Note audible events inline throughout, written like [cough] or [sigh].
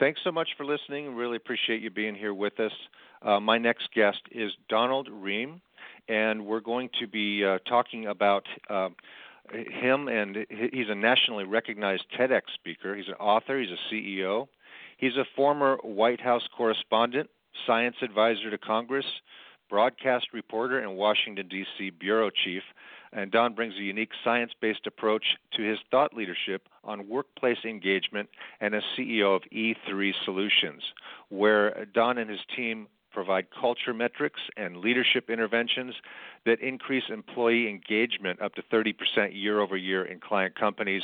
Thanks so much for listening. Really appreciate you being here with us. Uh, my next guest is Donald Rheem, and we're going to be uh, talking about uh, him. And he's a nationally recognized TEDx speaker. He's an author. He's a CEO. He's a former White House correspondent, science advisor to Congress, broadcast reporter, and Washington D.C. bureau chief and Don brings a unique science based approach to his thought leadership on workplace engagement and as CEO of E3 Solutions, where Don and his team provide culture metrics and leadership interventions that increase employee engagement up to 30% year over year in client companies,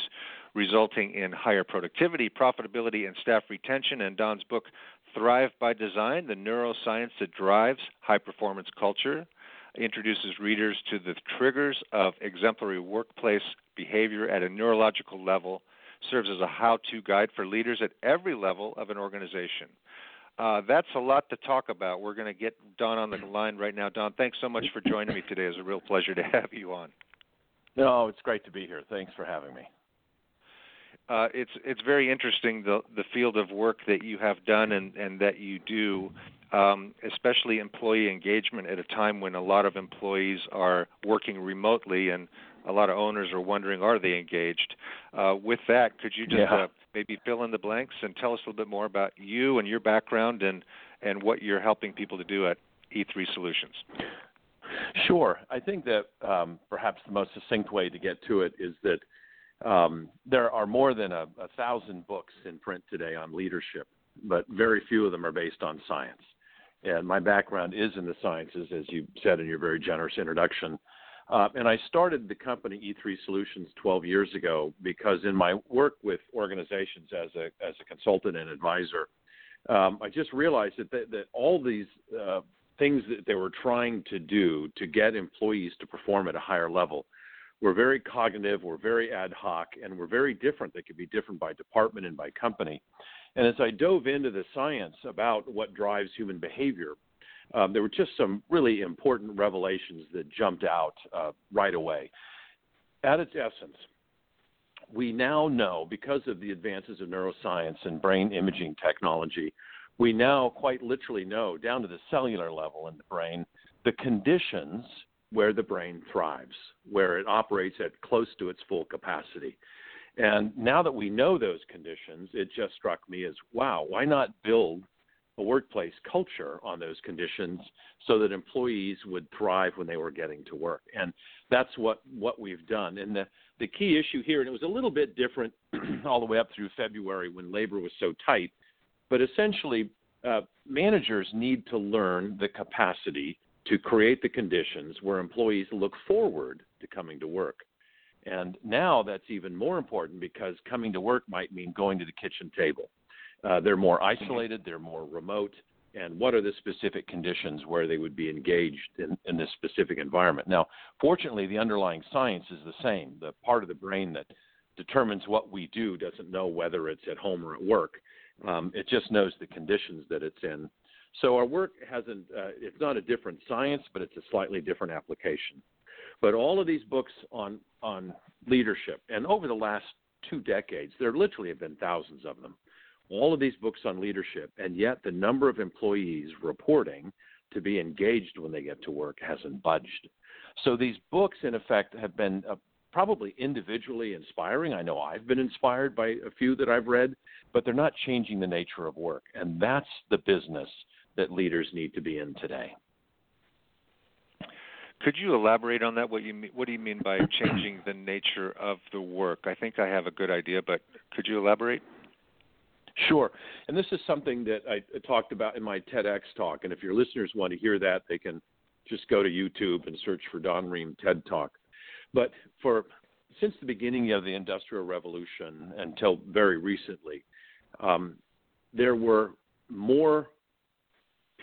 resulting in higher productivity, profitability, and staff retention. And Don's book, Thrive by Design The Neuroscience That Drives High Performance Culture, introduces readers to the triggers of exemplary workplace behavior at a neurological level, serves as a how to guide for leaders at every level of an organization. Uh, that's a lot to talk about. We're going to get Don on the line right now. Don, thanks so much for joining me today. It's a real pleasure to have you on. No, it's great to be here. Thanks for having me. Uh, it's it's very interesting the the field of work that you have done and and that you do um, especially employee engagement at a time when a lot of employees are working remotely and a lot of owners are wondering are they engaged. Uh, with that, could you just yeah. uh, maybe fill in the blanks and tell us a little bit more about you and your background and and what you're helping people to do at E3 Solutions? Sure. I think that um, perhaps the most succinct way to get to it is that um, there are more than a, a thousand books in print today on leadership, but very few of them are based on science and my background is in the sciences, as you said in your very generous introduction. Uh, and I started the company E3 Solutions 12 years ago because in my work with organizations as a as a consultant and advisor, um, I just realized that that, that all these uh, things that they were trying to do to get employees to perform at a higher level were very cognitive, we're very ad hoc, and we're very different. They could be different by department and by company. And as I dove into the science about what drives human behavior, um, there were just some really important revelations that jumped out uh, right away. At its essence, we now know, because of the advances of neuroscience and brain imaging technology, we now quite literally know, down to the cellular level in the brain, the conditions where the brain thrives, where it operates at close to its full capacity. And now that we know those conditions, it just struck me as wow, why not build a workplace culture on those conditions so that employees would thrive when they were getting to work? And that's what, what we've done. And the, the key issue here, and it was a little bit different [clears throat] all the way up through February when labor was so tight, but essentially, uh, managers need to learn the capacity to create the conditions where employees look forward to coming to work. And now that's even more important because coming to work might mean going to the kitchen table. Uh, they're more isolated, they're more remote, and what are the specific conditions where they would be engaged in, in this specific environment? Now, fortunately, the underlying science is the same. The part of the brain that determines what we do doesn't know whether it's at home or at work. Um, it just knows the conditions that it's in. So our work hasn't, uh, it's not a different science, but it's a slightly different application. But all of these books on on leadership, and over the last two decades, there literally have been thousands of them. All of these books on leadership, and yet the number of employees reporting to be engaged when they get to work hasn't budged. So these books, in effect, have been a probably individually inspiring. I know I've been inspired by a few that I've read, but they're not changing the nature of work. And that's the business that leaders need to be in today. Could you elaborate on that? What you mean, what do you mean by changing the nature of the work? I think I have a good idea, but could you elaborate? Sure. And this is something that I talked about in my TEDx talk. And if your listeners want to hear that, they can just go to YouTube and search for Don Rheem TED Talk. But for since the beginning of the Industrial Revolution until very recently, um, there were more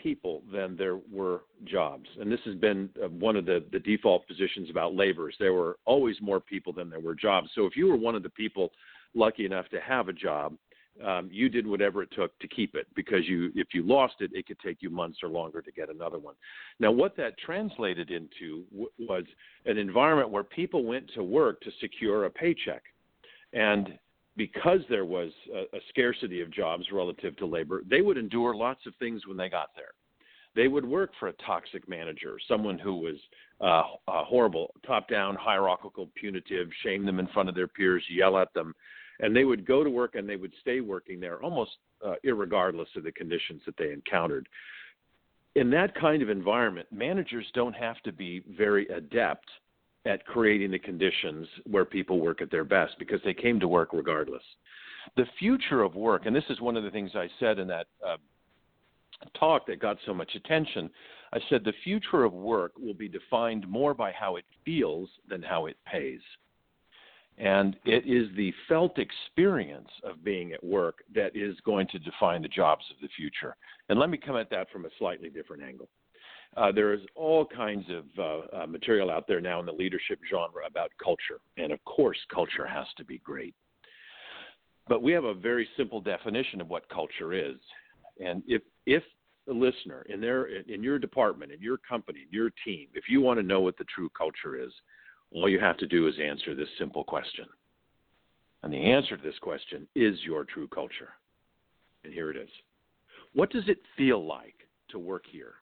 people than there were jobs. And this has been uh, one of the, the default positions about laborers. There were always more people than there were jobs. So if you were one of the people lucky enough to have a job, um, you did whatever it took to keep it because you if you lost it it could take you months or longer to get another one now what that translated into w- was an environment where people went to work to secure a paycheck and because there was a, a scarcity of jobs relative to labor they would endure lots of things when they got there they would work for a toxic manager someone who was uh, uh, horrible top down hierarchical punitive shame them in front of their peers yell at them and they would go to work and they would stay working there almost uh, regardless of the conditions that they encountered. In that kind of environment, managers don't have to be very adept at creating the conditions where people work at their best because they came to work regardless. The future of work, and this is one of the things I said in that uh, talk that got so much attention. I said the future of work will be defined more by how it feels than how it pays. And it is the felt experience of being at work that is going to define the jobs of the future. And let me come at that from a slightly different angle. Uh, there is all kinds of uh, uh, material out there now in the leadership genre about culture. And of course, culture has to be great. But we have a very simple definition of what culture is. And if, if the listener in, their, in your department, in your company, in your team, if you want to know what the true culture is, all you have to do is answer this simple question. And the answer to this question is your true culture. And here it is. What does it feel like to work here?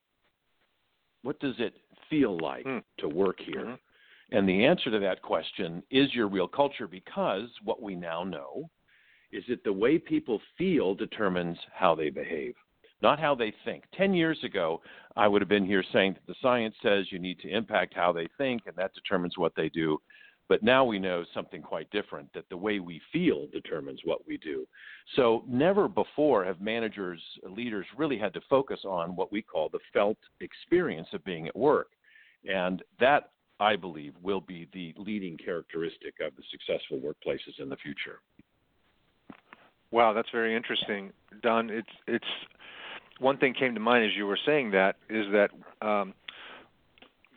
What does it feel like hmm. to work here? Mm-hmm. And the answer to that question is your real culture because what we now know is that the way people feel determines how they behave not how they think. 10 years ago, I would have been here saying that the science says you need to impact how they think, and that determines what they do. But now we know something quite different that the way we feel determines what we do. So, never before have managers, leaders really had to focus on what we call the felt experience of being at work. And that, I believe, will be the leading characteristic of the successful workplaces in the future. Wow, that's very interesting, Don. It's it's one thing came to mind as you were saying that is that um,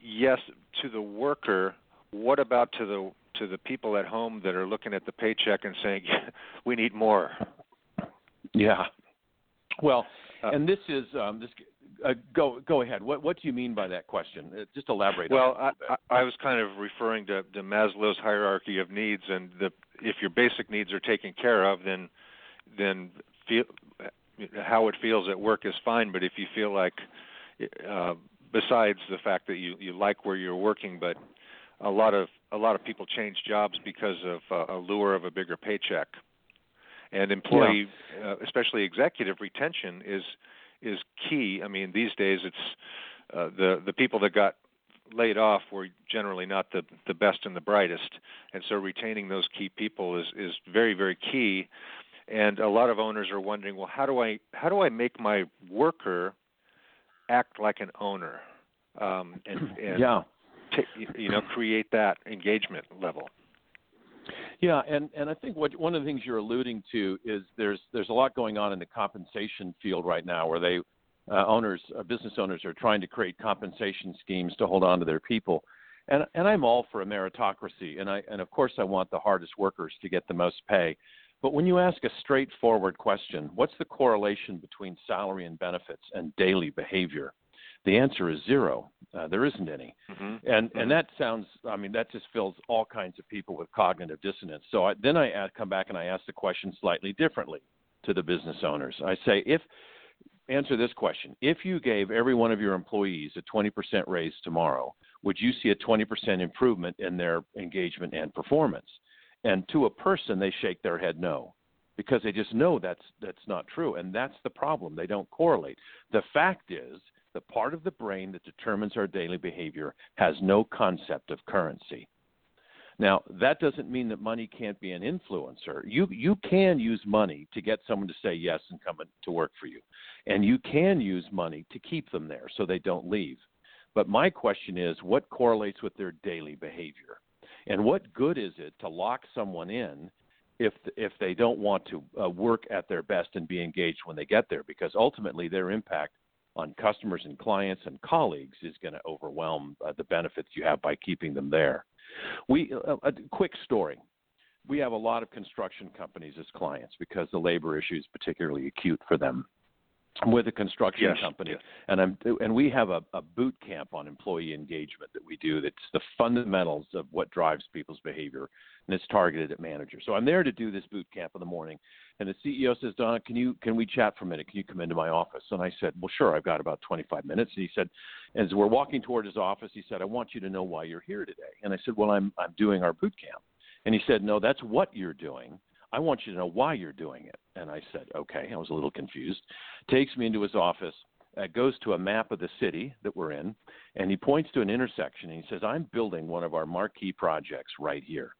yes, to the worker, what about to the to the people at home that are looking at the paycheck and saying, [laughs] "We need more." Yeah. Well, uh, and this is um, this. Uh, go go ahead. What what do you mean by that question? Uh, just elaborate. Well, I, I, I was kind of referring to, to Maslow's hierarchy of needs, and the if your basic needs are taken care of, then then feel, how it feels at work is fine, but if you feel like, uh, besides the fact that you you like where you're working, but a lot of a lot of people change jobs because of uh, a lure of a bigger paycheck, and employee, yeah. uh, especially executive retention is is key. I mean, these days it's uh, the the people that got laid off were generally not the the best and the brightest, and so retaining those key people is is very very key and a lot of owners are wondering, well, how do I how do I make my worker act like an owner, um, and, and yeah. You know create that engagement level. Yeah, and and I think what one of the things you're alluding to is there's there's a lot going on in the compensation field right now where they uh, owners uh, business owners are trying to create compensation schemes to hold on to their people. And and I'm all for a meritocracy and I and of course I want the hardest workers to get the most pay. But when you ask a straightforward question, what's the correlation between salary and benefits and daily behavior? The answer is zero. Uh, there isn't any. Mm-hmm. And mm-hmm. and that sounds. I mean, that just fills all kinds of people with cognitive dissonance. So I, then I add, come back and I ask the question slightly differently to the business owners. I say, if answer this question: If you gave every one of your employees a 20% raise tomorrow, would you see a 20% improvement in their engagement and performance? And to a person, they shake their head no because they just know that's that's not true and that's the problem they don't correlate the fact is the part of the brain that determines our daily behavior has no concept of currency. Now that doesn't mean that money can't be an influencer. You you can use money to get someone to say yes and come to work for you. And you can use money to keep them there so they don't leave. But my question is what correlates with their daily behavior? And what good is it to lock someone in if if they don't want to uh, work at their best and be engaged when they get there? Because ultimately their impact on customers and clients and colleagues is going to overwhelm uh, the benefits you have by keeping them there. We uh, a quick story. We have a lot of construction companies as clients because the labor issue is particularly acute for them. I'm with a construction yes, company, yes. and I'm and we have a, a boot camp on employee engagement that we do. That's the fundamentals of what drives people's behavior, and it's targeted at managers. So I'm there to do this boot camp in the morning, and the CEO says, "Don, can you can we chat for a minute? Can you come into my office?" And I said, "Well, sure. I've got about 25 minutes." And he said, as we're walking toward his office, he said, "I want you to know why you're here today." And I said, "Well, I'm I'm doing our boot camp." And he said, "No, that's what you're doing." I want you to know why you're doing it. And I said, okay. I was a little confused. Takes me into his office, uh, goes to a map of the city that we're in, and he points to an intersection and he says, I'm building one of our marquee projects right here.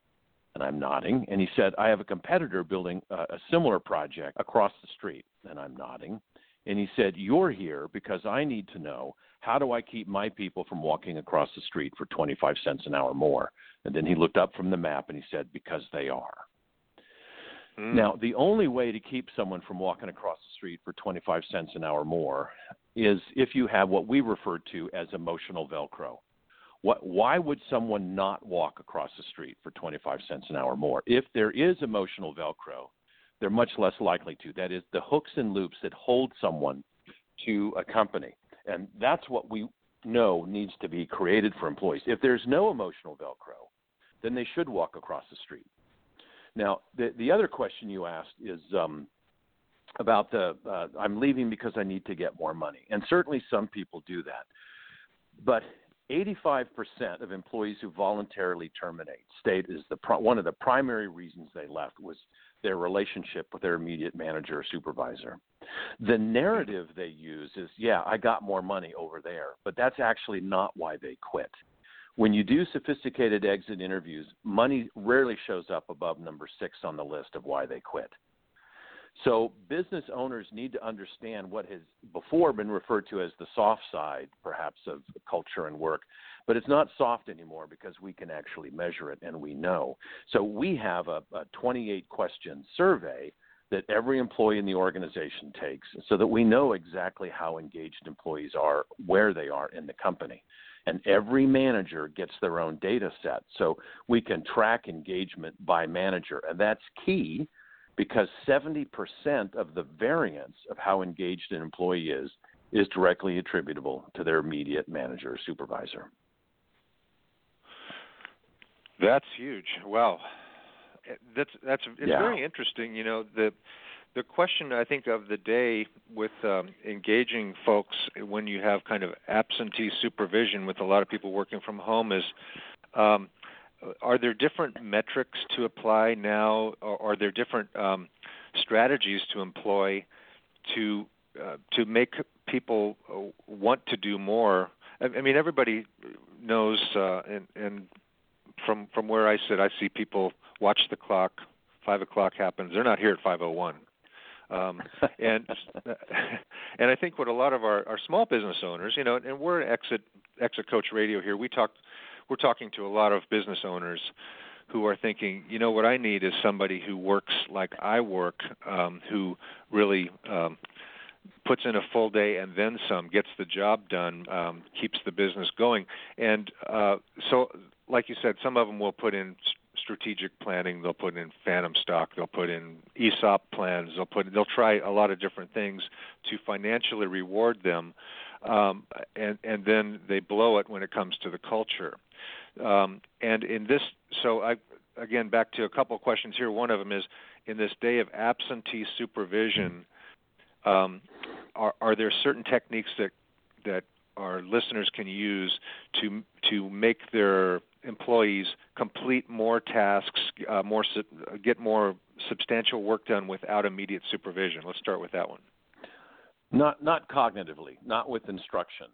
And I'm nodding. And he said, I have a competitor building a, a similar project across the street. And I'm nodding. And he said, You're here because I need to know how do I keep my people from walking across the street for 25 cents an hour more? And then he looked up from the map and he said, Because they are. Mm. Now, the only way to keep someone from walking across the street for 25 cents an hour more is if you have what we refer to as emotional Velcro. What, why would someone not walk across the street for 25 cents an hour more? If there is emotional Velcro, they're much less likely to. That is, the hooks and loops that hold someone to a company. And that's what we know needs to be created for employees. If there's no emotional Velcro, then they should walk across the street. Now, the the other question you asked is um, about the uh, I'm leaving because I need to get more money, and certainly some people do that. But 85% of employees who voluntarily terminate state is the one of the primary reasons they left was their relationship with their immediate manager or supervisor. The narrative they use is, yeah, I got more money over there, but that's actually not why they quit. When you do sophisticated exit interviews, money rarely shows up above number six on the list of why they quit. So business owners need to understand what has before been referred to as the soft side, perhaps, of culture and work. But it's not soft anymore because we can actually measure it and we know. So we have a, a 28 question survey that every employee in the organization takes so that we know exactly how engaged employees are, where they are in the company and every manager gets their own data set. So we can track engagement by manager, and that's key because 70% of the variance of how engaged an employee is is directly attributable to their immediate manager or supervisor. That's huge. Wow. That's that's it's yeah. very interesting. You know the the question I think of the day with um, engaging folks when you have kind of absentee supervision with a lot of people working from home is um, are there different metrics to apply now? Or are there different um, strategies to employ to uh, to make people uh, want to do more? I, I mean everybody knows uh, and, and from from where I sit I see people watch the clock. Five o'clock happens. They're not here at five o one. Um, [laughs] and [laughs] and I think what a lot of our, our small business owners, you know, and we're exit exit coach radio here. We talk, we're talking to a lot of business owners who are thinking, you know, what I need is somebody who works like I work, um, who really um, puts in a full day and then some, gets the job done, um, keeps the business going. And uh, so, like you said, some of them will put in strategic planning. They'll put in phantom stock. They'll put in ESOP plans. They'll put they'll try a lot of different things to financially reward them, um, and and then they blow it when it comes to the culture. Um, and in this, so I again back to a couple of questions here. One of them is in this day of absentee supervision. Um, are, are there certain techniques that that our listeners can use to to make their employees complete more tasks, uh, more get more substantial work done without immediate supervision? Let's start with that one. Not not cognitively, not with instruction.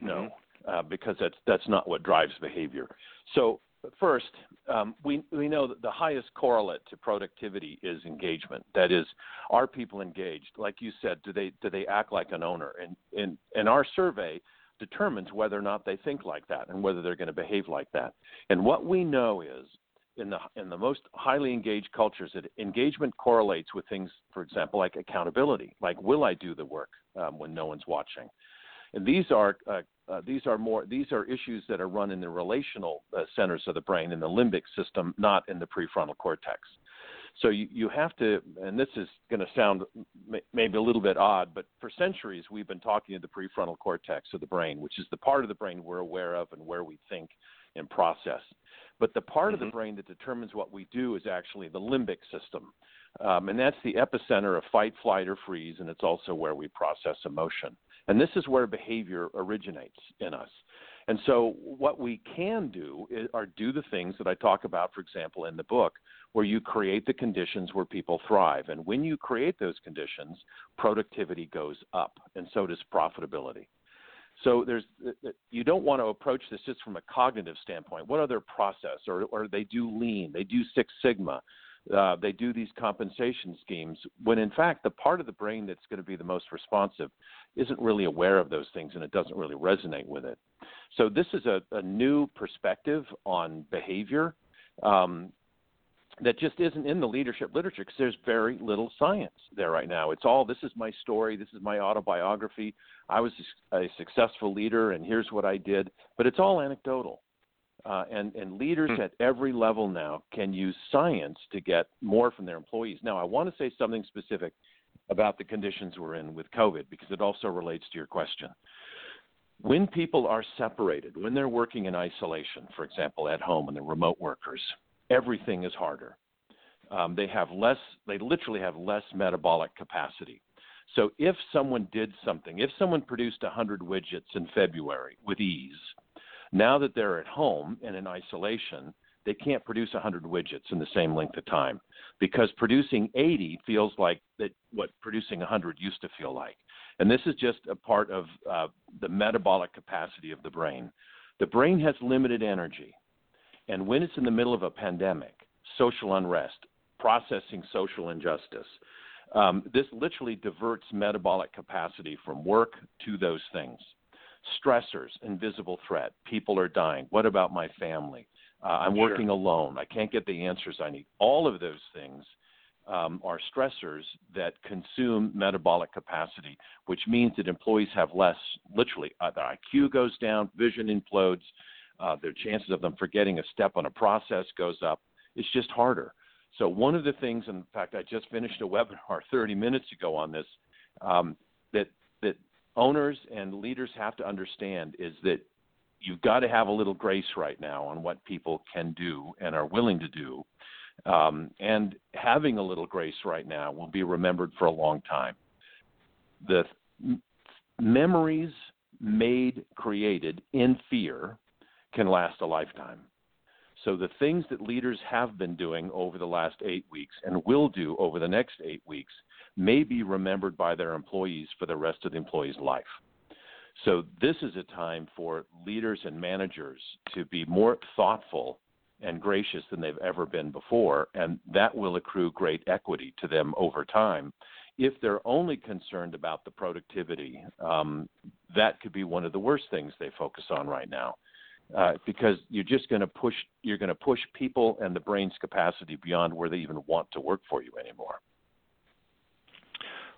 No, mm-hmm. Uh, because that's that's not what drives behavior. So first, um, we we know that the highest correlate to productivity is engagement. That is, are people engaged? Like you said, do they do they act like an owner? And and and our survey determines whether or not they think like that and whether they're going to behave like that. And what we know is in the in the most highly engaged cultures that engagement correlates with things, for example, like accountability. Like, will I do the work um, when no one's watching? And these are uh, uh, these are more these are issues that are run in the relational uh, centers of the brain in the limbic system, not in the prefrontal cortex. So you, you have to, and this is going to sound maybe a little bit odd, but for centuries we've been talking to the prefrontal cortex of the brain, which is the part of the brain we're aware of and where we think and process. But the part mm-hmm. of the mm-hmm. brain that determines what we do is actually the limbic system. Um, and that's the epicenter of fight, flight, or freeze, and it's also where we process emotion. And this is where behavior originates in us. And so, what we can do is, are do the things that I talk about, for example, in the book, where you create the conditions where people thrive. And when you create those conditions, productivity goes up, and so does profitability. So there's uh, uh, you don't want to approach this just from a cognitive standpoint. What other process, or or they do Lean, they do Six Sigma, uh, they do these compensation schemes. When in fact the part of the brain that's going to be the most responsive isn't really aware of those things and it doesn't really resonate with it. So this is a, a new perspective on behavior. Um, that just isn't in the leadership literature because there's very little science there right now. It's all this is my story, this is my autobiography. I was a successful leader, and here's what I did. But it's all anecdotal. Uh, and, and leaders hmm. at every level now can use science to get more from their employees. Now, I want to say something specific about the conditions we're in with COVID because it also relates to your question. When people are separated, when they're working in isolation, for example, at home and they're remote workers, everything is harder. Um, they have less, they literally have less metabolic capacity. So if someone did something, if someone produced 100 widgets in February with ease, now that they're at home and in isolation, they can't produce 100 widgets in the same length of time because producing 80 feels like that what producing 100 used to feel like. And this is just a part of uh, the metabolic capacity of the brain. The brain has limited energy. And when it's in the middle of a pandemic, social unrest, processing social injustice, um, this literally diverts metabolic capacity from work to those things. Stressors, invisible threat. People are dying. What about my family? Uh, I'm sure. working alone. I can't get the answers I need. All of those things um, are stressors that consume metabolic capacity, which means that employees have less, literally, uh, their IQ goes down, vision implodes, uh, their chances of them forgetting a step on a process goes up. It's just harder. So one of the things, in fact, I just finished a webinar [laughs] 30 minutes ago on this, um, that that owners and leaders have to understand is that you've got to have a little grace right now on what people can do and are willing to do. Um, and having a little grace right now will be remembered for a long time. The th- memories made, created in fear can last a lifetime. So the things that leaders have been doing over the last eight weeks and will do over the next eight weeks may be remembered by their employees for the rest of the employee's life. So this is a time for leaders and managers to be more thoughtful and gracious than they've ever been before, and that will accrue great equity to them over time. If they're only concerned about the productivity, um, that could be one of the worst things they focus on right now uh, because you're just going to push you're going to push people and the brain's capacity beyond where they even want to work for you anymore.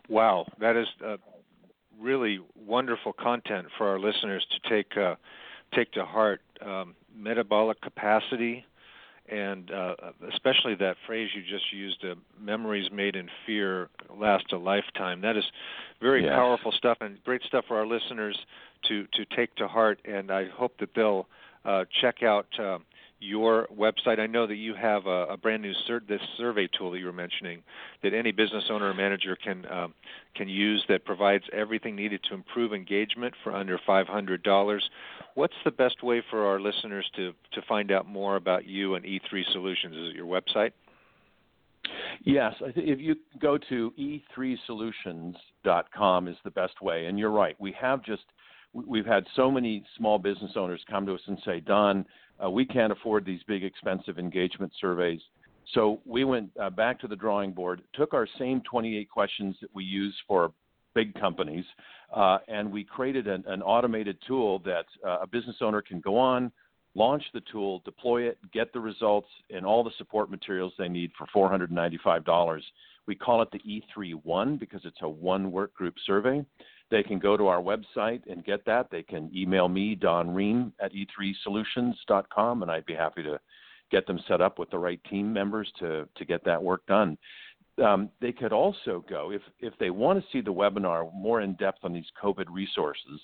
Wow, that is uh, really wonderful content for our listeners to take uh, take to heart. Um, metabolic capacity, and uh, especially that phrase you just used, uh, "memories made in fear last a lifetime." That is very yes. powerful stuff and great stuff for our listeners to to take to heart. And I hope that they'll uh, check out uh, your website. I know that you have a, a brand new sur- this survey tool that you were mentioning that any business owner or manager can um, can use that provides everything needed to improve engagement for under $500. What's the best way for our listeners to to find out more about you and E3 Solutions? Is it your website? Yes, if you go to e3solutions.com is the best way. And you're right, we have just we've had so many small business owners come to us and say, Don, uh, we can't afford these big, expensive engagement surveys. So we went uh, back to the drawing board, took our same 28 questions that we use for big companies, uh, and we created an, an automated tool that uh, a business owner can go on, launch the tool, deploy it, get the results, and all the support materials they need for $495. We call it the E3-1 because it's a one work group survey. They can go to our website and get that. They can email me, Don Rheem, at e3solutions.com, and I'd be happy to get them set up with the right team members to, to get that work done. Um, they could also go, if, if they want to see the webinar more in depth on these COVID resources,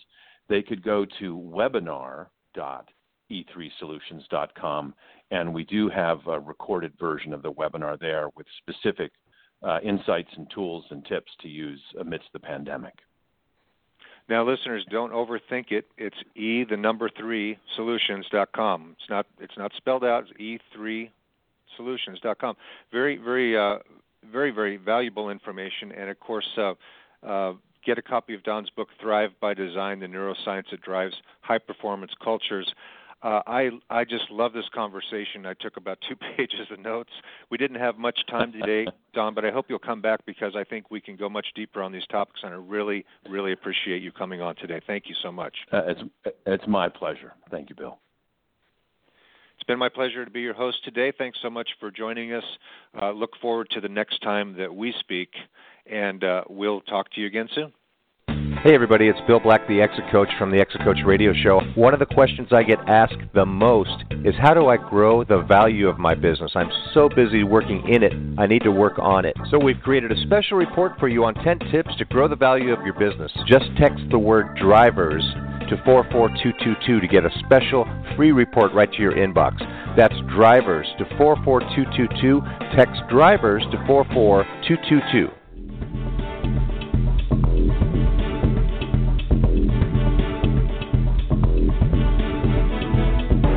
they could go to webinar.e3solutions.com, and we do have a recorded version of the webinar there with specific uh, insights and tools and tips to use amidst the pandemic. Now, listeners, don't overthink it. It's e the number three solutions.com. It's not it's not spelled out. E three solutions.com. Very very uh, very very valuable information, and of course. Uh, uh, get a copy of Don's book, Thrive by Design: The Neuroscience That Drives High Performance Cultures. Uh, I I just love this conversation. I took about two [laughs] pages of notes. We didn't have much time today, Don, but I hope you'll come back because I think we can go much deeper on these topics, and I really really appreciate you coming on today. Thank you so much. Uh, it's it's my pleasure. Thank you, Bill. It's been my pleasure to be your host today. Thanks so much for joining us. Uh, look forward to the next time that we speak, and uh, we'll talk to you again soon. Hey everybody, it's Bill Black, the Exit Coach from the Exit Coach Radio Show. One of the questions I get asked the most is how do I grow the value of my business? I'm so busy working in it, I need to work on it. So we've created a special report for you on 10 tips to grow the value of your business. Just text the word drivers to 44222 to get a special free report right to your inbox. That's drivers to 44222. Text drivers to 44222.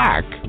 Black.